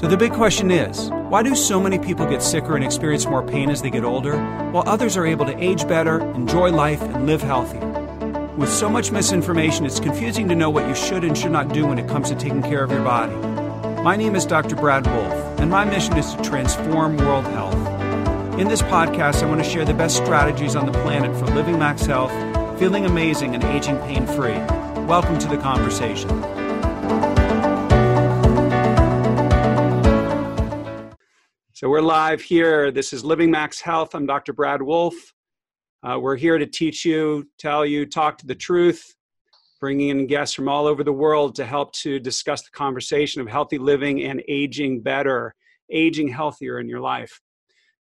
So the big question is why do so many people get sicker and experience more pain as they get older, while others are able to age better, enjoy life, and live healthier? With so much misinformation, it's confusing to know what you should and should not do when it comes to taking care of your body. My name is Dr. Brad Wolfe, and my mission is to transform world health. In this podcast, I want to share the best strategies on the planet for living max health, feeling amazing, and aging pain free. Welcome to the conversation. So we're live here. This is Living Max Health. I'm Dr. Brad Wolfe. Uh, we're here to teach you, tell you, talk to the truth, bringing in guests from all over the world to help to discuss the conversation of healthy living and aging better, aging healthier in your life.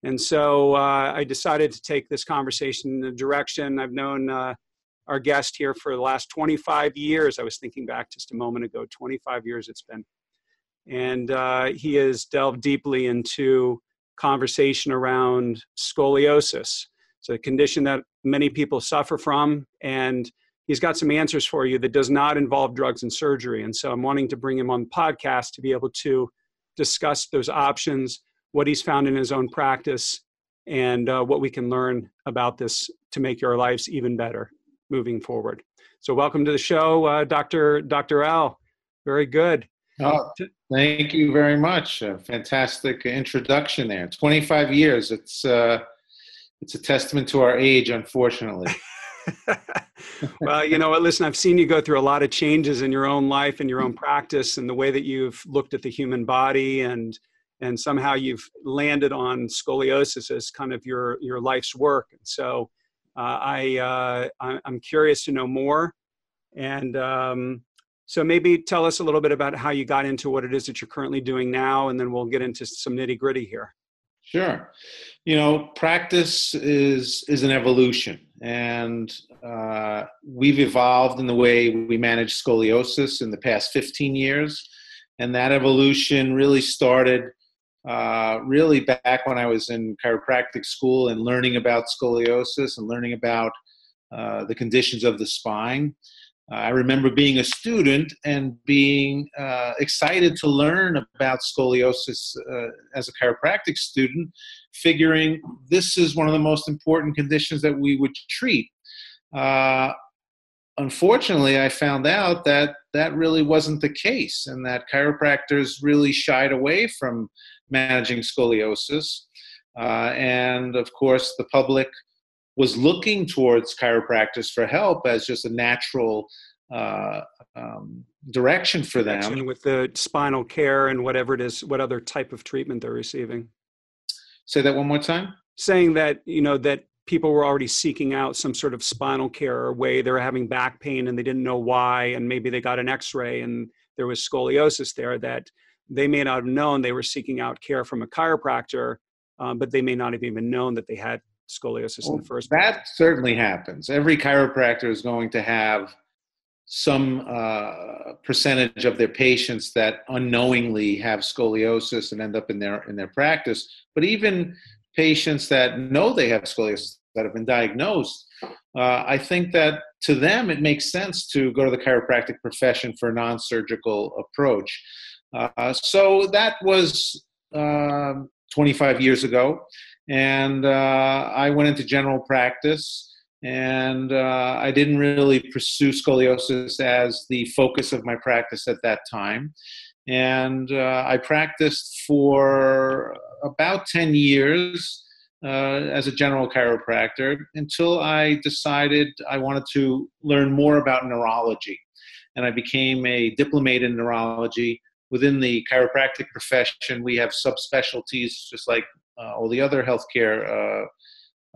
And so uh, I decided to take this conversation in a direction. I've known uh, our guest here for the last 25 years. I was thinking back just a moment ago, 25 years it's been and uh, he has delved deeply into conversation around scoliosis. It's a condition that many people suffer from, and he's got some answers for you that does not involve drugs and surgery. And so I'm wanting to bring him on the podcast to be able to discuss those options, what he's found in his own practice, and uh, what we can learn about this to make your lives even better moving forward. So welcome to the show, uh, Dr. Dr. Al. Very good. Oh, thank you very much. A fantastic introduction there. 25 years. It's uh, it's a testament to our age, unfortunately. well, you know what? Listen, I've seen you go through a lot of changes in your own life and your own practice, and the way that you've looked at the human body, and and somehow you've landed on scoliosis as kind of your your life's work. And so, uh, I uh, I'm curious to know more, and um, so maybe tell us a little bit about how you got into what it is that you're currently doing now, and then we'll get into some nitty gritty here. Sure. You know, practice is is an evolution, and uh, we've evolved in the way we manage scoliosis in the past 15 years, and that evolution really started uh, really back when I was in chiropractic school and learning about scoliosis and learning about uh, the conditions of the spine. I remember being a student and being uh, excited to learn about scoliosis uh, as a chiropractic student, figuring this is one of the most important conditions that we would treat. Uh, unfortunately, I found out that that really wasn't the case and that chiropractors really shied away from managing scoliosis. Uh, and of course, the public was looking towards chiropractors for help as just a natural uh, um, direction for them. With the spinal care and whatever it is what other type of treatment they're receiving. Say that one more time. Saying that you know that people were already seeking out some sort of spinal care or way they were having back pain and they didn't know why and maybe they got an x-ray and there was scoliosis there that they may not have known they were seeking out care from a chiropractor um, but they may not have even known that they had scoliosis well, in the first place. That certainly happens. Every chiropractor is going to have some uh, percentage of their patients that unknowingly have scoliosis and end up in their in their practice. But even patients that know they have scoliosis that have been diagnosed, uh, I think that to them it makes sense to go to the chiropractic profession for a non-surgical approach. Uh, so that was um, 25 years ago and uh, I went into general practice. And uh, I didn't really pursue scoliosis as the focus of my practice at that time. And uh, I practiced for about 10 years uh, as a general chiropractor until I decided I wanted to learn more about neurology. And I became a diplomate in neurology. Within the chiropractic profession, we have subspecialties, just like all the other healthcare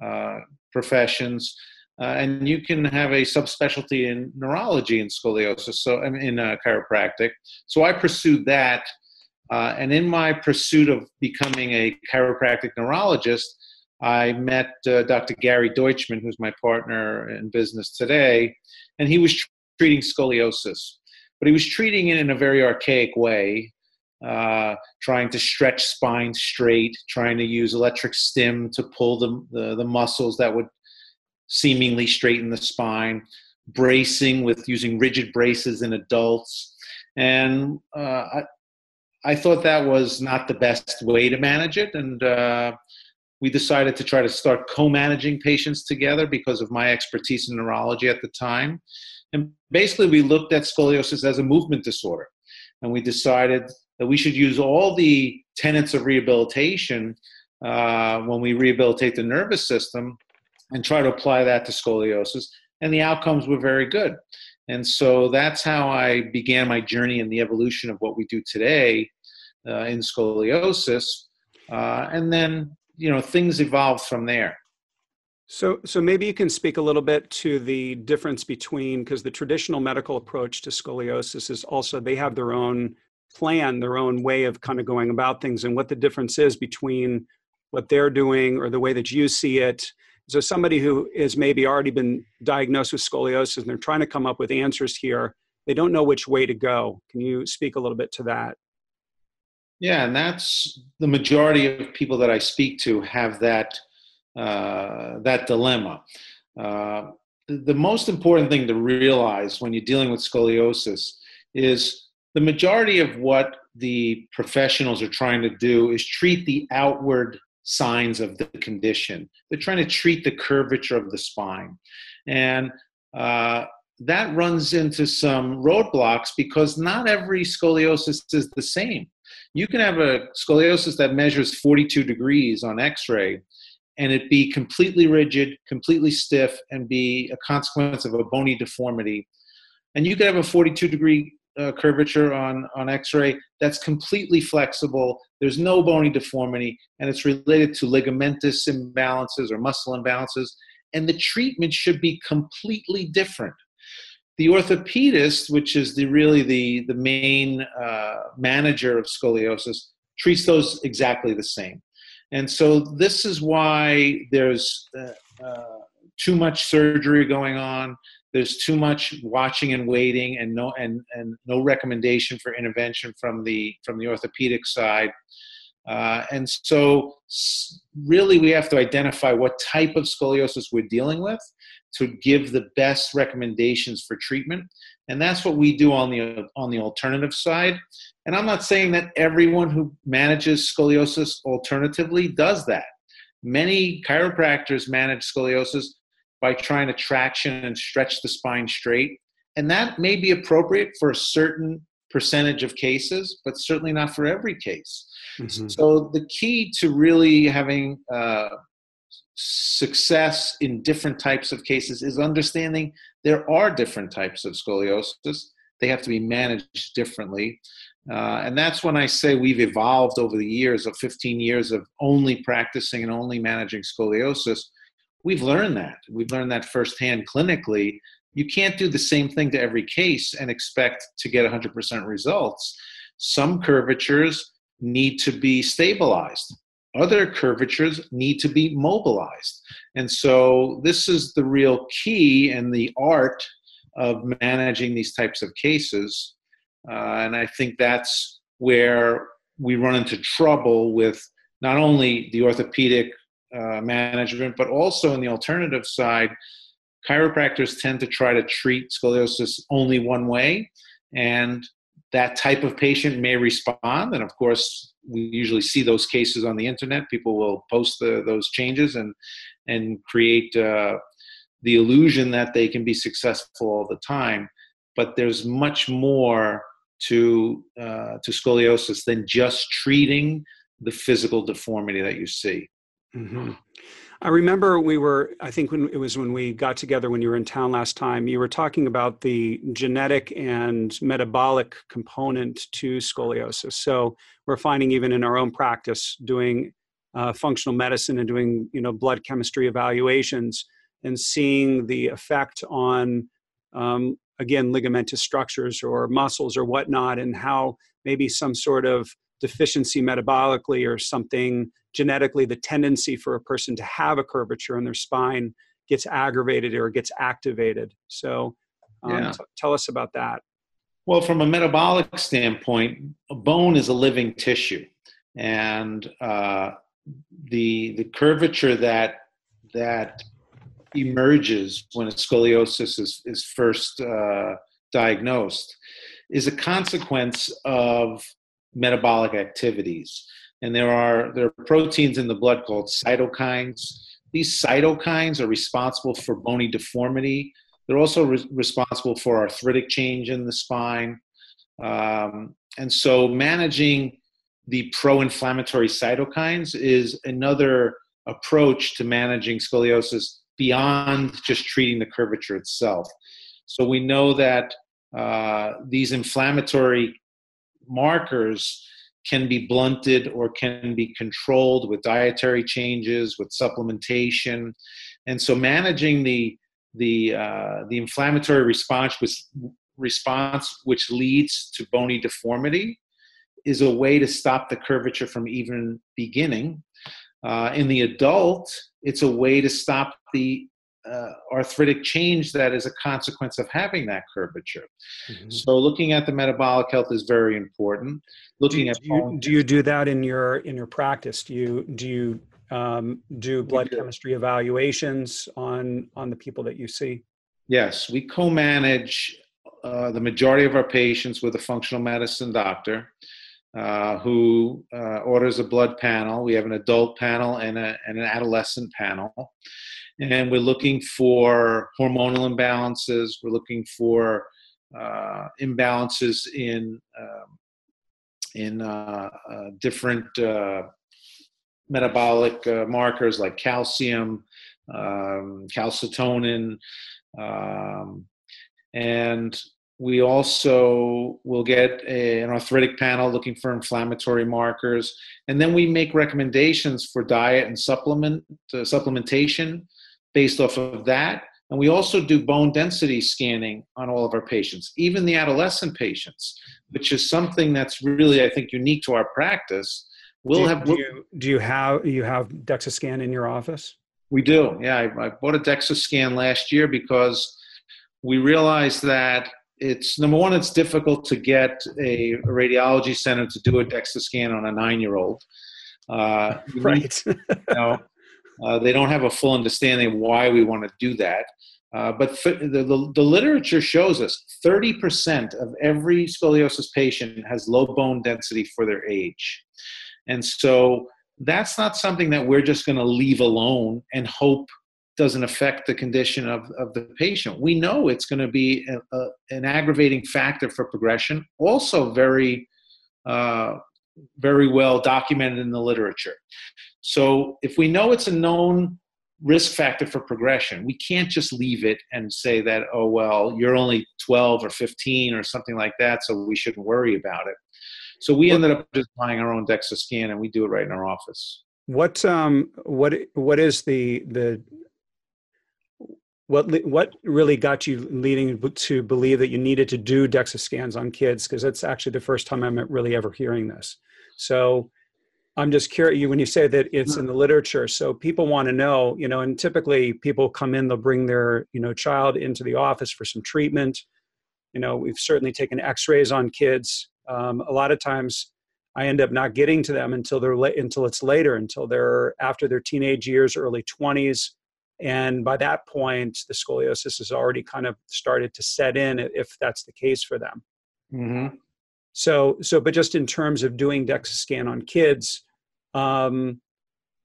uh, uh, professions. and you can have a subspecialty in neurology and scoliosis, so in chiropractic. So I pursued that, and in my pursuit of becoming a chiropractic neurologist, I met uh, Dr. Gary Deutschman, who's my partner in business today, and he was treating scoliosis. But he was treating it in a very archaic way uh, trying to stretch spine straight, trying to use electric stim to pull the, the, the muscles that would seemingly straighten the spine, bracing with using rigid braces in adults. And uh, I, I thought that was not the best way to manage it, and uh, we decided to try to start co-managing patients together because of my expertise in neurology at the time. And basically, we looked at scoliosis as a movement disorder, and we decided that we should use all the tenets of rehabilitation uh, when we rehabilitate the nervous system and try to apply that to scoliosis. And the outcomes were very good. And so that's how I began my journey in the evolution of what we do today uh, in scoliosis. Uh, and then, you know, things evolved from there. So, so maybe you can speak a little bit to the difference between because the traditional medical approach to scoliosis is also they have their own plan, their own way of kind of going about things, and what the difference is between what they're doing or the way that you see it. So, somebody who is maybe already been diagnosed with scoliosis and they're trying to come up with answers here, they don't know which way to go. Can you speak a little bit to that? Yeah, and that's the majority of people that I speak to have that uh, that dilemma. Uh, the most important thing to realize when you're dealing with scoliosis is the majority of what the professionals are trying to do is treat the outward signs of the condition. They're trying to treat the curvature of the spine. And uh, that runs into some roadblocks because not every scoliosis is the same. You can have a scoliosis that measures 42 degrees on x ray, and it be completely rigid, completely stiff, and be a consequence of a bony deformity. And you could have a 42 degree uh, curvature on, on x ray that's completely flexible. There's no bony deformity, and it's related to ligamentous imbalances or muscle imbalances. And the treatment should be completely different. The orthopedist, which is the, really the, the main uh, manager of scoliosis, treats those exactly the same. And so this is why there's uh, uh, too much surgery going on. There's too much watching and waiting, and no and and no recommendation for intervention from the from the orthopedic side. Uh, and so, really, we have to identify what type of scoliosis we're dealing with to give the best recommendations for treatment. And that's what we do on the on the alternative side. And I'm not saying that everyone who manages scoliosis alternatively does that. Many chiropractors manage scoliosis by trying to traction and stretch the spine straight. And that may be appropriate for a certain percentage of cases, but certainly not for every case. Mm-hmm. So the key to really having uh, success in different types of cases is understanding there are different types of scoliosis. They have to be managed differently. Uh, and that's when I say we've evolved over the years of 15 years of only practicing and only managing scoliosis. We've learned that. We've learned that firsthand clinically. You can't do the same thing to every case and expect to get 100% results. Some curvatures need to be stabilized, other curvatures need to be mobilized. And so, this is the real key and the art of managing these types of cases uh, and I think that's where we run into trouble with not only the orthopedic uh, management, but also in the alternative side. Chiropractors tend to try to treat scoliosis only one way, and that type of patient may respond. And of course, we usually see those cases on the internet. People will post the, those changes and and create uh, the illusion that they can be successful all the time. But there's much more to uh, to scoliosis than just treating the physical deformity that you see. Mm-hmm. I remember we were, I think when it was when we got together when you were in town last time, you were talking about the genetic and metabolic component to scoliosis. So we're finding even in our own practice doing uh, functional medicine and doing, you know, blood chemistry evaluations and seeing the effect on um, again ligamentous structures or muscles or whatnot and how maybe some sort of deficiency metabolically or something genetically the tendency for a person to have a curvature in their spine gets aggravated or gets activated. So um, yeah. t- tell us about that. Well from a metabolic standpoint a bone is a living tissue. And uh, the the curvature that that emerges when a scoliosis is, is first uh, diagnosed is a consequence of metabolic activities. And there are there are proteins in the blood called cytokines. These cytokines are responsible for bony deformity. They're also re- responsible for arthritic change in the spine. Um, and so managing the pro-inflammatory cytokines is another approach to managing scoliosis beyond just treating the curvature itself. So we know that uh, these inflammatory markers can be blunted or can be controlled with dietary changes, with supplementation, and so managing the the uh, the inflammatory response which response which leads to bony deformity is a way to stop the curvature from even beginning. Uh, in the adult, it's a way to stop the uh, arthritic change that is a consequence of having that curvature. Mm-hmm. So, looking at the metabolic health is very important. Looking do, at do you, do you do that in your in your practice? Do you do you um, do blood do. chemistry evaluations on on the people that you see? Yes, we co-manage uh, the majority of our patients with a functional medicine doctor. Uh, who uh, orders a blood panel. We have an adult panel and, a, and an adolescent panel and we're looking for hormonal imbalances. We're looking for uh, imbalances in um, in uh, uh, different uh, metabolic uh, markers like calcium, um, calcitonin, um, and we also will get a, an arthritic panel looking for inflammatory markers, and then we make recommendations for diet and supplement uh, supplementation based off of that. And we also do bone density scanning on all of our patients, even the adolescent patients, which is something that's really, I think, unique to our practice. We'll do, have. Do you, do you have you have DEXA scan in your office? We do. Yeah, I, I bought a DEXA scan last year because we realized that it's number one, it's difficult to get a, a radiology center to do a DEXA scan on a nine-year-old. Uh, right. you know, uh, they don't have a full understanding of why we want to do that. Uh, but the, the, the, literature shows us 30% of every scoliosis patient has low bone density for their age. And so that's not something that we're just going to leave alone and hope doesn't affect the condition of, of the patient. We know it's going to be a, a, an aggravating factor for progression, also very, uh, very well documented in the literature. So if we know it's a known risk factor for progression, we can't just leave it and say that, oh, well, you're only 12 or 15 or something like that, so we shouldn't worry about it. So we ended up just buying our own DEXA scan and we do it right in our office. What um what what is the the what what really got you leading to believe that you needed to do DEXA scans on kids? Because that's actually the first time I'm really ever hearing this. So I'm just curious you when you say that it's in the literature. So people want to know, you know, and typically people come in, they'll bring their, you know, child into the office for some treatment. You know, we've certainly taken X-rays on kids. Um, a lot of times, I end up not getting to them until they're late, until it's later, until they're after their teenage years, early 20s, and by that point, the scoliosis has already kind of started to set in, if that's the case for them. Mm-hmm. So, so, but just in terms of doing DEXA scan on kids, um,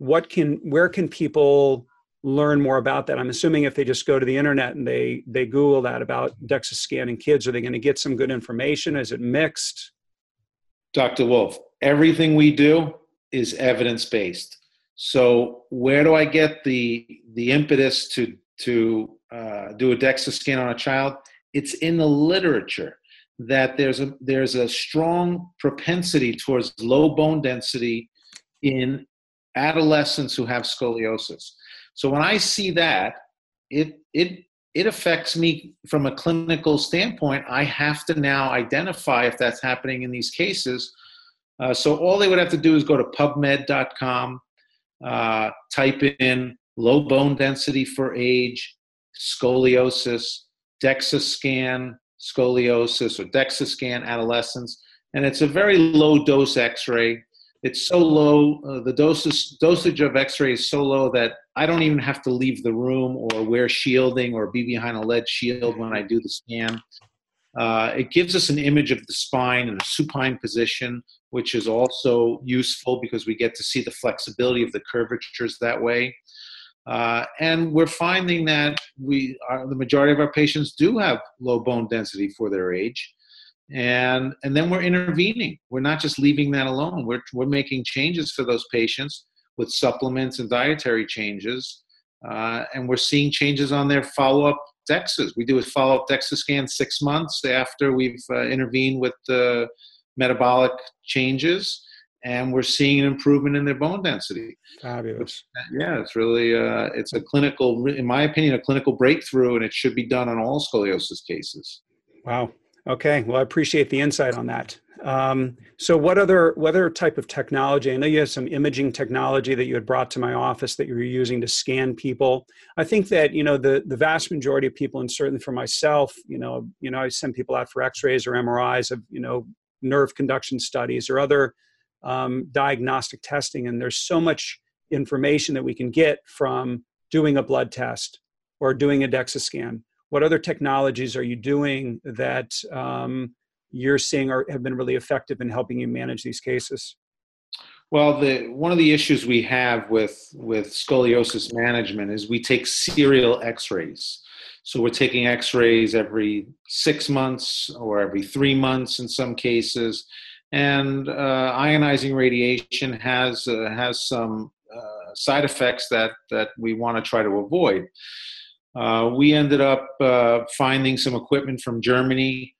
what can where can people learn more about that i'm assuming if they just go to the internet and they they google that about dexa scanning kids are they going to get some good information is it mixed dr wolfe everything we do is evidence based so where do i get the the impetus to to uh, do a dexa scan on a child it's in the literature that there's a there's a strong propensity towards low bone density in adolescents who have scoliosis. So when I see that, it it it affects me from a clinical standpoint. I have to now identify if that's happening in these cases. Uh, so all they would have to do is go to PubMed.com, uh, type in low bone density for age, scoliosis, DEXA scan scoliosis or DEXA scan adolescents, and it's a very low dose X-ray. It's so low uh, the doses, dosage of x-ray is so low that i don't even have to leave the room or wear shielding or be behind a lead shield when i do the scan. Uh, it gives us an image of the spine in a supine position, which is also useful because we get to see the flexibility of the curvatures that way. Uh, and we're finding that we are, the majority of our patients do have low bone density for their age. And, and then we're intervening. We're not just leaving that alone. We're, we're making changes for those patients with supplements and dietary changes. Uh, and we're seeing changes on their follow up DEXAs. We do a follow up DEXA scan six months after we've uh, intervened with the metabolic changes and we're seeing an improvement in their bone density. Fabulous. Yeah, it's really uh, it's a clinical, in my opinion, a clinical breakthrough, and it should be done on all scoliosis cases. Wow. Okay. Well, I appreciate the insight on that. Um, so, what other what other type of technology? I know you have some imaging technology that you had brought to my office that you were using to scan people. I think that you know the the vast majority of people, and certainly for myself, you know, you know, I send people out for X-rays or MRIs of you know nerve conduction studies or other um, diagnostic testing. And there's so much information that we can get from doing a blood test or doing a DEXA scan. What other technologies are you doing that um, you're seeing are, have been really effective in helping you manage these cases? Well, the, one of the issues we have with, with scoliosis management is we take serial x rays. So we're taking x rays every six months or every three months in some cases and uh, ionizing radiation has uh, has some uh, side effects that that we want to try to avoid. Uh, we ended up uh, finding some equipment from Germany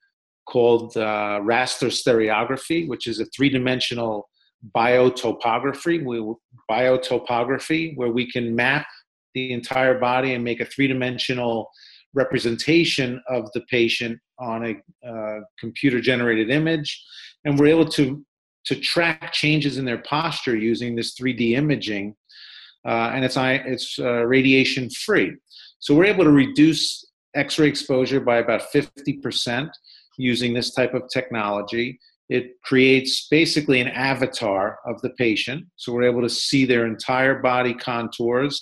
called uh, raster stereography, which is a three-dimensional biotopography. We, biotopography, where we can map the entire body and make a three-dimensional representation of the patient on a computer-generated image and we're able to to track changes in their posture using this 3D imaging, uh, and it's it's uh, radiation free. So we're able to reduce X-ray exposure by about 50% using this type of technology. It creates basically an avatar of the patient, so we're able to see their entire body contours,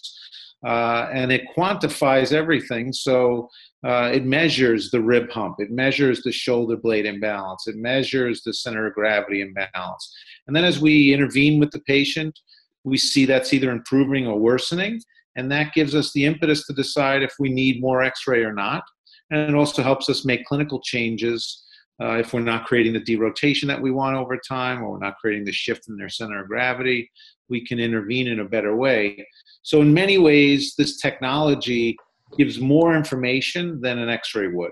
uh, and it quantifies everything. So uh, it measures the rib hump, it measures the shoulder blade imbalance, it measures the center of gravity imbalance. And then as we intervene with the patient, we see that's either improving or worsening. And that gives us the impetus to decide if we need more x ray or not. And it also helps us make clinical changes uh, if we're not creating the derotation that we want over time or we're not creating the shift in their center of gravity. We can intervene in a better way. So, in many ways, this technology gives more information than an x-ray would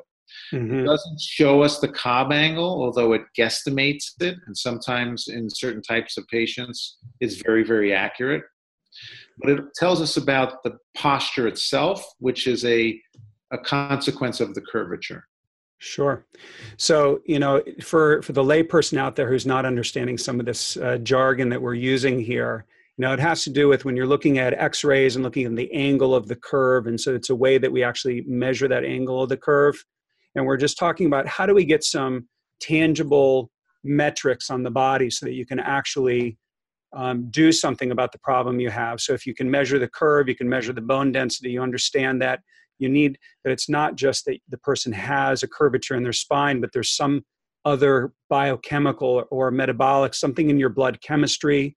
mm-hmm. it doesn't show us the Cobb angle although it guesstimates it and sometimes in certain types of patients it's very very accurate but it tells us about the posture itself which is a, a consequence of the curvature Sure. So, you know, for for the layperson out there who's not understanding some of this uh, jargon that we're using here, you know, it has to do with when you're looking at x-rays and looking at the angle of the curve. And so it's a way that we actually measure that angle of the curve. And we're just talking about how do we get some tangible metrics on the body so that you can actually um, do something about the problem you have. So if you can measure the curve, you can measure the bone density, you understand that you need that it's not just that the person has a curvature in their spine, but there's some other biochemical or metabolic, something in your blood chemistry,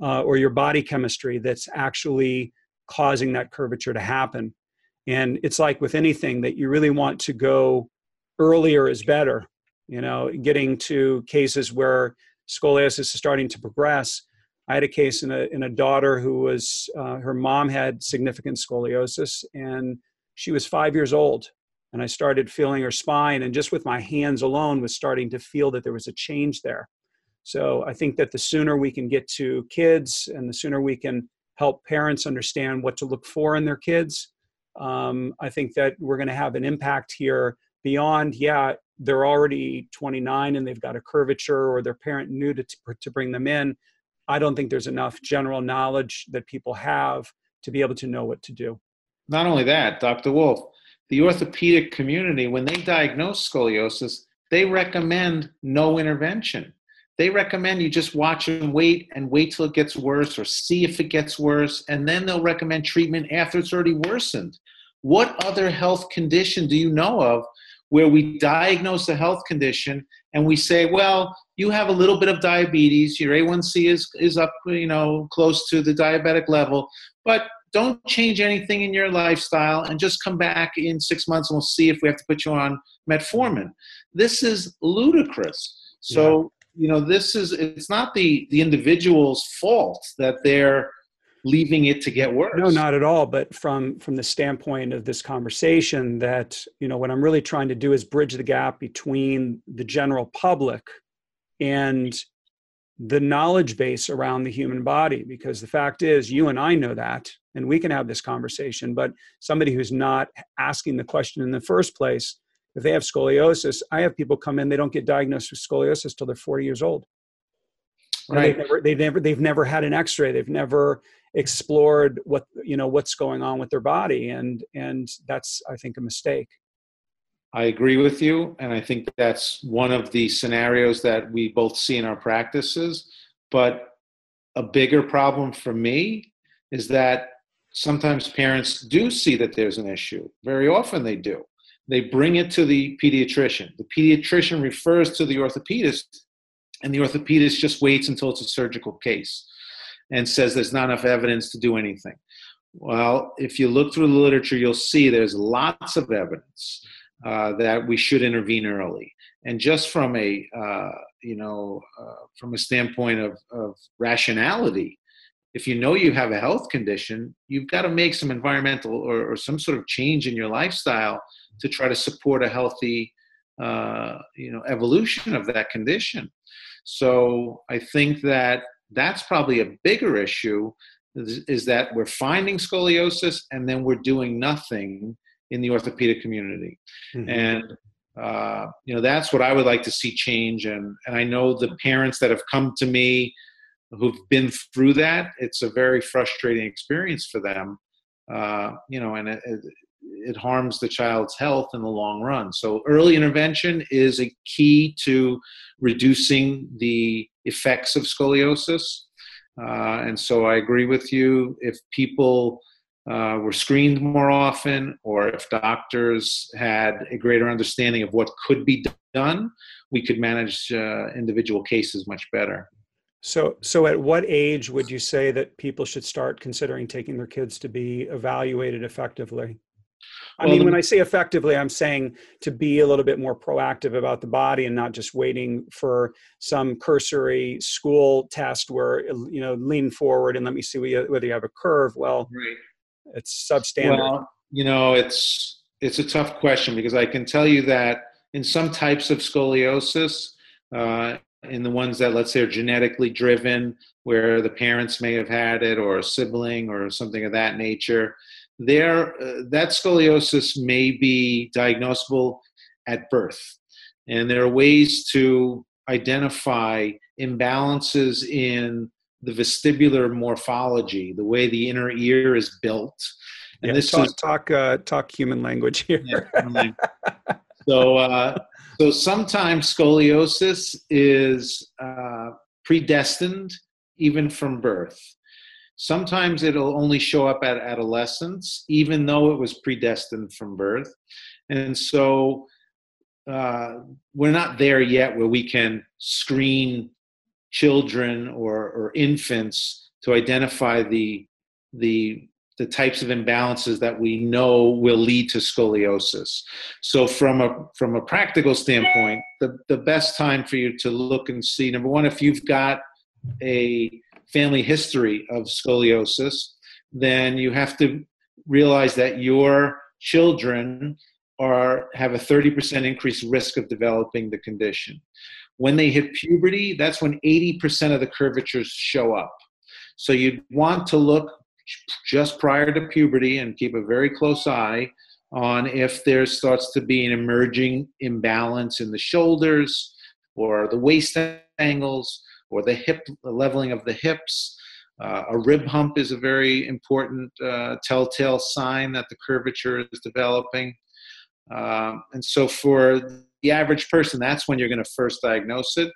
uh, or your body chemistry that's actually causing that curvature to happen. And it's like with anything that you really want to go earlier is better. You know, getting to cases where scoliosis is starting to progress. I had a case in a in a daughter who was uh, her mom had significant scoliosis and she was five years old and I started feeling her spine and just with my hands alone was starting to feel that there was a change there. So I think that the sooner we can get to kids and the sooner we can help parents understand what to look for in their kids, um, I think that we're going to have an impact here beyond, yeah, they're already 29 and they've got a curvature or their parent knew to, to bring them in. I don't think there's enough general knowledge that people have to be able to know what to do. Not only that, Dr. Wolfe, the orthopedic community, when they diagnose scoliosis, they recommend no intervention they recommend you just watch and wait and wait till it gets worse or see if it gets worse and then they'll recommend treatment after it's already worsened what other health condition do you know of where we diagnose a health condition and we say, well, you have a little bit of diabetes, your A1C is, is up, you know, close to the diabetic level, but don't change anything in your lifestyle and just come back in six months and we'll see if we have to put you on metformin. This is ludicrous. So, yeah. you know, this is, it's not the, the individual's fault that they're leaving it to get worse. No, not at all. But from, from the standpoint of this conversation that, you know, what I'm really trying to do is bridge the gap between the general public and the knowledge base around the human body because the fact is you and I know that and we can have this conversation but somebody who's not asking the question in the first place if they have scoliosis i have people come in they don't get diagnosed with scoliosis till they're 40 years old right. They've never, they've never they've never had an x-ray they've never explored what you know what's going on with their body and and that's i think a mistake i agree with you and i think that's one of the scenarios that we both see in our practices but a bigger problem for me is that sometimes parents do see that there's an issue. Very often they do. They bring it to the pediatrician. The pediatrician refers to the orthopedist, and the orthopedist just waits until it's a surgical case and says there's not enough evidence to do anything. Well, if you look through the literature, you'll see there's lots of evidence uh, that we should intervene early. And just from a uh, you know uh, from a standpoint of, of rationality, if you know you have a health condition, you've got to make some environmental or, or some sort of change in your lifestyle to try to support a healthy, uh, you know, evolution of that condition. So I think that that's probably a bigger issue is, is that we're finding scoliosis and then we're doing nothing in the orthopedic community. Mm-hmm. And uh, you know that's what I would like to see change. And and I know the parents that have come to me who've been through that, it's a very frustrating experience for them. Uh, you know, and it, it, harms the child's health in the long run. So early intervention is a key to reducing the effects of scoliosis. Uh, and so I agree with you. If people uh, were screened more often, or if doctors had a greater understanding of what could be done, we could manage uh, individual cases much better. So, so at what age would you say that people should start considering taking their kids to be evaluated effectively? I well, mean, the, when I say effectively, I'm saying to be a little bit more proactive about the body and not just waiting for some cursory school test where you know lean forward and let me see whether you have a curve. Well, right. it's substandard. Well, you know, it's it's a tough question because I can tell you that in some types of scoliosis, uh, in the ones that let's say are genetically driven where the parents may have had it or a sibling or something of that nature there uh, that scoliosis may be diagnosable at birth. And there are ways to identify imbalances in the vestibular morphology the way the inner ear is built. And yeah, this talk, is talk uh, talk human language here. Yeah, so uh, so sometimes scoliosis is uh, predestined even from birth. Sometimes it'll only show up at adolescence, even though it was predestined from birth. And so uh, we're not there yet where we can screen children or, or infants to identify the the the types of imbalances that we know will lead to scoliosis. So from a from a practical standpoint, the, the best time for you to look and see number one, if you've got a family history of scoliosis, then you have to realize that your children are have a 30% increased risk of developing the condition. When they hit puberty, that's when 80% of the curvatures show up. So you'd want to look just prior to puberty and keep a very close eye on if there starts to be an emerging imbalance in the shoulders or the waist angles or the hip the leveling of the hips. Uh, a rib hump is a very important uh, telltale sign that the curvature is developing. Um, and so, for the average person, that's when you're going to first diagnose it.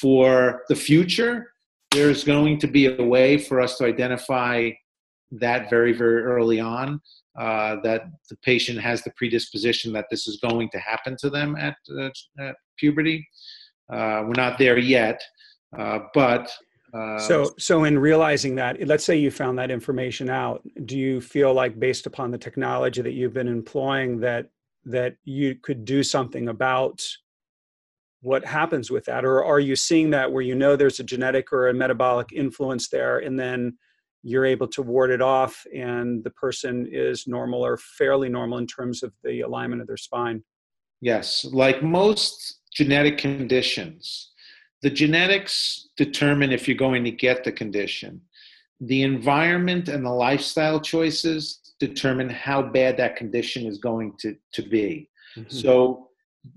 For the future, there's going to be a way for us to identify that very very early on uh, that the patient has the predisposition that this is going to happen to them at, uh, at puberty. Uh, we're not there yet, uh, but uh, so, so in realizing that, let's say you found that information out, do you feel like, based upon the technology that you've been employing, that that you could do something about what happens with that, or are you seeing that where you know there's a genetic or a metabolic influence there, and then you're able to ward it off, and the person is normal or fairly normal in terms of the alignment of their spine? Yes, like most genetic conditions, the genetics determine if you're going to get the condition. The environment and the lifestyle choices determine how bad that condition is going to, to be. Mm-hmm. So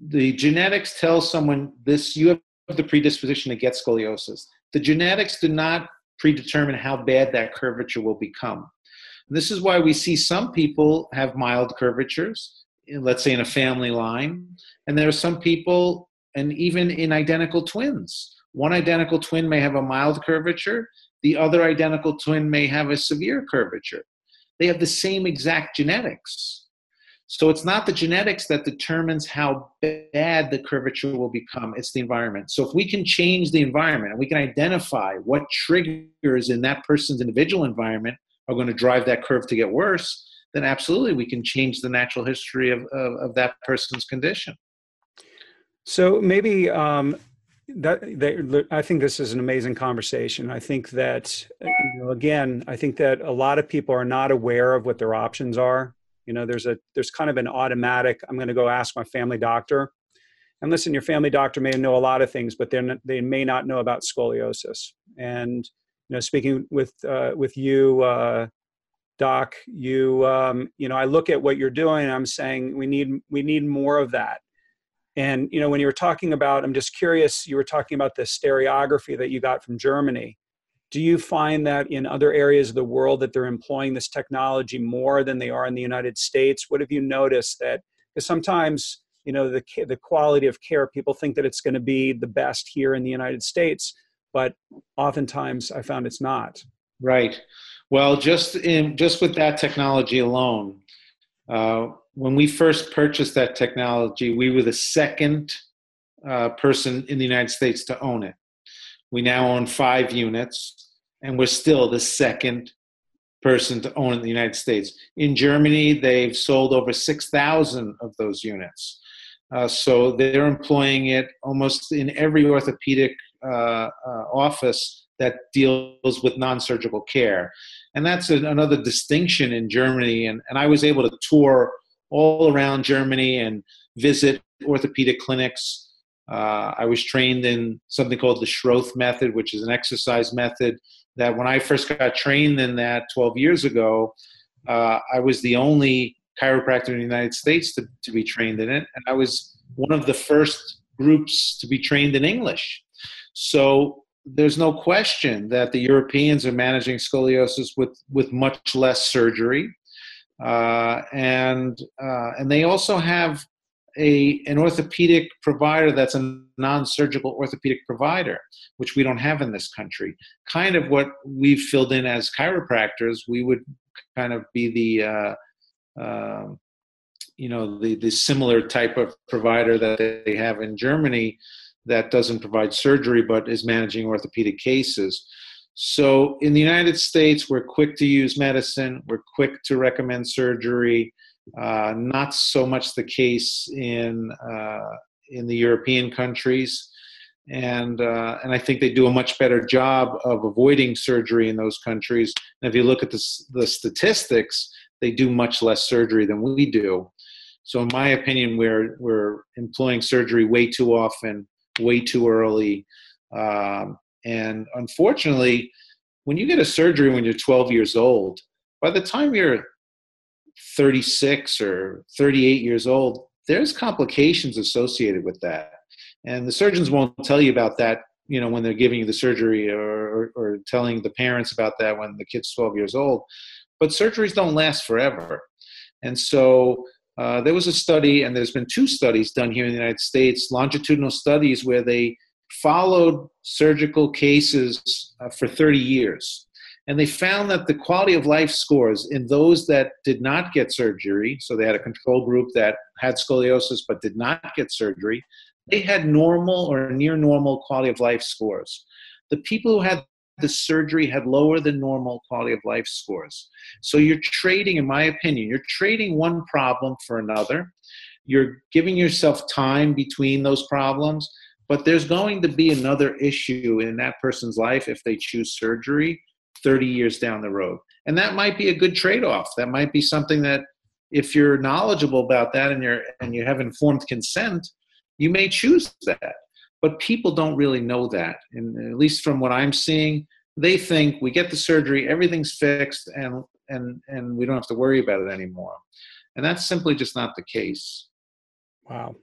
the genetics tell someone this you have the predisposition to get scoliosis. The genetics do not predetermine how bad that curvature will become. This is why we see some people have mild curvatures, let's say in a family line, and there are some people and even in identical twins. One identical twin may have a mild curvature, the other identical twin may have a severe curvature. They have the same exact genetics. So it's not the genetics that determines how bad the curvature will become, it's the environment. So if we can change the environment and we can identify what triggers in that person's individual environment are going to drive that curve to get worse, then absolutely we can change the natural history of, of, of that person's condition. So maybe um, that I think this is an amazing conversation. I think that you know, again, I think that a lot of people are not aware of what their options are. You know, there's a there's kind of an automatic. I'm going to go ask my family doctor. And listen, your family doctor may know a lot of things, but they they may not know about scoliosis. And you know, speaking with uh, with you, uh, Doc, you um, you know, I look at what you're doing. I'm saying we need we need more of that and you know, when you were talking about, I'm just curious. You were talking about the stereography that you got from Germany. Do you find that in other areas of the world that they're employing this technology more than they are in the United States? What have you noticed that? Because sometimes you know the the quality of care, people think that it's going to be the best here in the United States, but oftentimes I found it's not. Right. Well, just in just with that technology alone, uh, when we first purchased that technology, we were the second uh, person in the United States to own it. We now own five units, and we're still the second person to own in the United States. In Germany, they've sold over 6,000 of those units. Uh, so they're employing it almost in every orthopedic uh, uh, office that deals with non surgical care. And that's a, another distinction in Germany. And, and I was able to tour all around Germany and visit orthopedic clinics. Uh, I was trained in something called the Schroth method, which is an exercise method that when I first got trained in that 12 years ago, uh, I was the only chiropractor in the United States to, to be trained in it. And I was one of the first groups to be trained in English. So there's no question that the Europeans are managing scoliosis with, with much less surgery. Uh, and uh, and they also have a an orthopedic provider that's a non-surgical orthopedic provider, which we don't have in this country. Kind of what we've filled in as chiropractors, we would kind of be the uh, uh, you know the the similar type of provider that they have in Germany that doesn't provide surgery but is managing orthopedic cases. So in the United States, we're quick to use medicine, we're quick to recommend surgery. Uh, not so much the case in uh, in the European countries, and uh, and I think they do a much better job of avoiding surgery in those countries. And if you look at the the statistics, they do much less surgery than we do. So in my opinion, we're we're employing surgery way too often, way too early. Um, and unfortunately, when you get a surgery when you're 12 years old, by the time you're 36 or 38 years old, there's complications associated with that. And the surgeons won't tell you about that, you know, when they're giving you the surgery or, or, or telling the parents about that when the kid's 12 years old. But surgeries don't last forever. And so uh, there was a study, and there's been two studies done here in the United States, longitudinal studies where they followed surgical cases uh, for 30 years. And they found that the quality of life scores in those that did not get surgery, so they had a control group that had scoliosis but did not get surgery, they had normal or near normal quality of life scores. The people who had the surgery had lower than normal quality of life scores. So you're trading, in my opinion, you're trading one problem for another. You're giving yourself time between those problems, but there's going to be another issue in that person's life if they choose surgery 30 years down the road. And that might be a good trade-off. That might be something that if you're knowledgeable about that and you're and you have informed consent, you may choose that. But people don't really know that. And at least from what I'm seeing, they think we get the surgery, everything's fixed, and and and we don't have to worry about it anymore. And that's simply just not the case. Wow.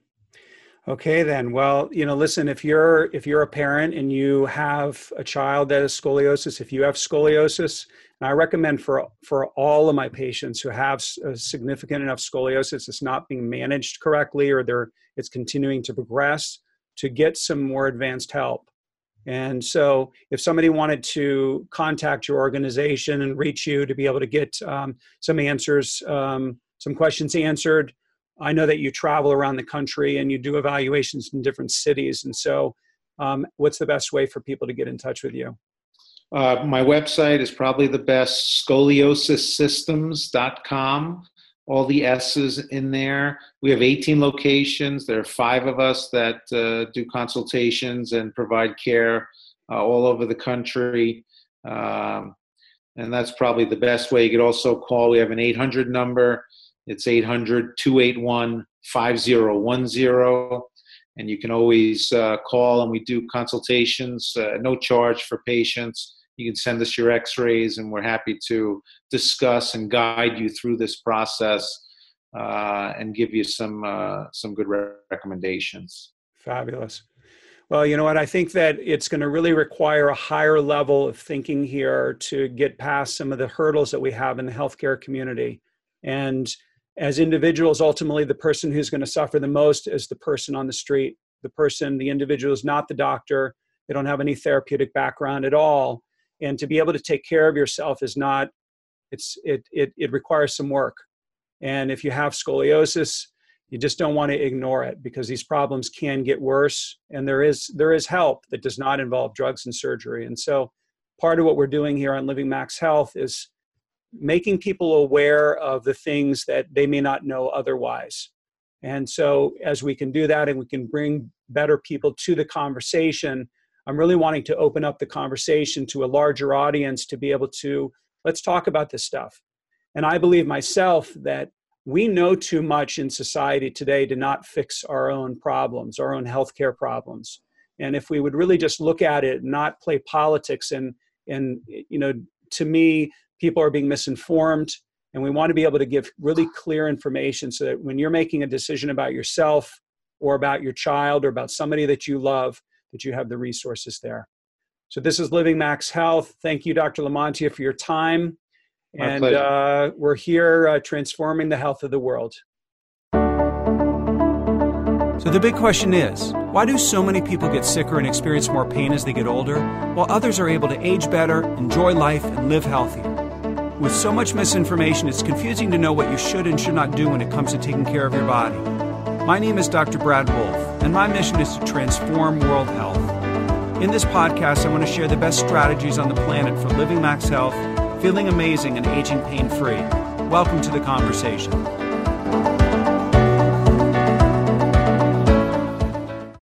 Okay then. Well, you know, listen, if you're if you're a parent and you have a child that has scoliosis, if you have scoliosis, and I recommend for for all of my patients who have significant enough scoliosis, it's not being managed correctly or they're it's continuing to progress, to get some more advanced help. And so, if somebody wanted to contact your organization and reach you to be able to get um, some answers, um, some questions answered, I know that you travel around the country and you do evaluations in different cities. And so, um, what's the best way for people to get in touch with you? Uh, my website is probably the best scoliosissystems.com. All the S's in there. We have 18 locations. There are five of us that uh, do consultations and provide care uh, all over the country. Um, and that's probably the best way. You could also call. We have an 800 number it's 800 281 5010. And you can always uh, call, and we do consultations, uh, no charge for patients. You can send us your x rays, and we're happy to discuss and guide you through this process uh, and give you some, uh, some good re- recommendations. Fabulous. Well, you know what? I think that it's going to really require a higher level of thinking here to get past some of the hurdles that we have in the healthcare community. And as individuals, ultimately, the person who's going to suffer the most is the person on the street. The person, the individual is not the doctor. They don't have any therapeutic background at all. And to be able to take care of yourself is not, it's, it, it, it requires some work. And if you have scoliosis, you just don't want to ignore it because these problems can get worse and there is there is help that does not involve drugs and surgery and so part of what we're doing here on living max health is making people aware of the things that they may not know otherwise. And so, as we can do that and we can bring better people to the conversation, I'm really wanting to open up the conversation to a larger audience to be able to let's talk about this stuff. And I believe myself that we know too much in society today to not fix our own problems, our own healthcare problems. And if we would really just look at it, not play politics and and you know, to me, people are being misinformed and we want to be able to give really clear information so that when you're making a decision about yourself or about your child or about somebody that you love that you have the resources there. So this is living max health. Thank you dr lamantia for your time. My and uh, we're here uh, transforming the health of the world. So the big question is why do so many people get sicker and experience more pain as they get older while others are able to age better enjoy life and live healthier with so much misinformation, it's confusing to know what you should and should not do when it comes to taking care of your body. My name is Dr. Brad Wolfe, and my mission is to transform world health. In this podcast, I want to share the best strategies on the planet for living max health, feeling amazing, and aging pain free. Welcome to the conversation.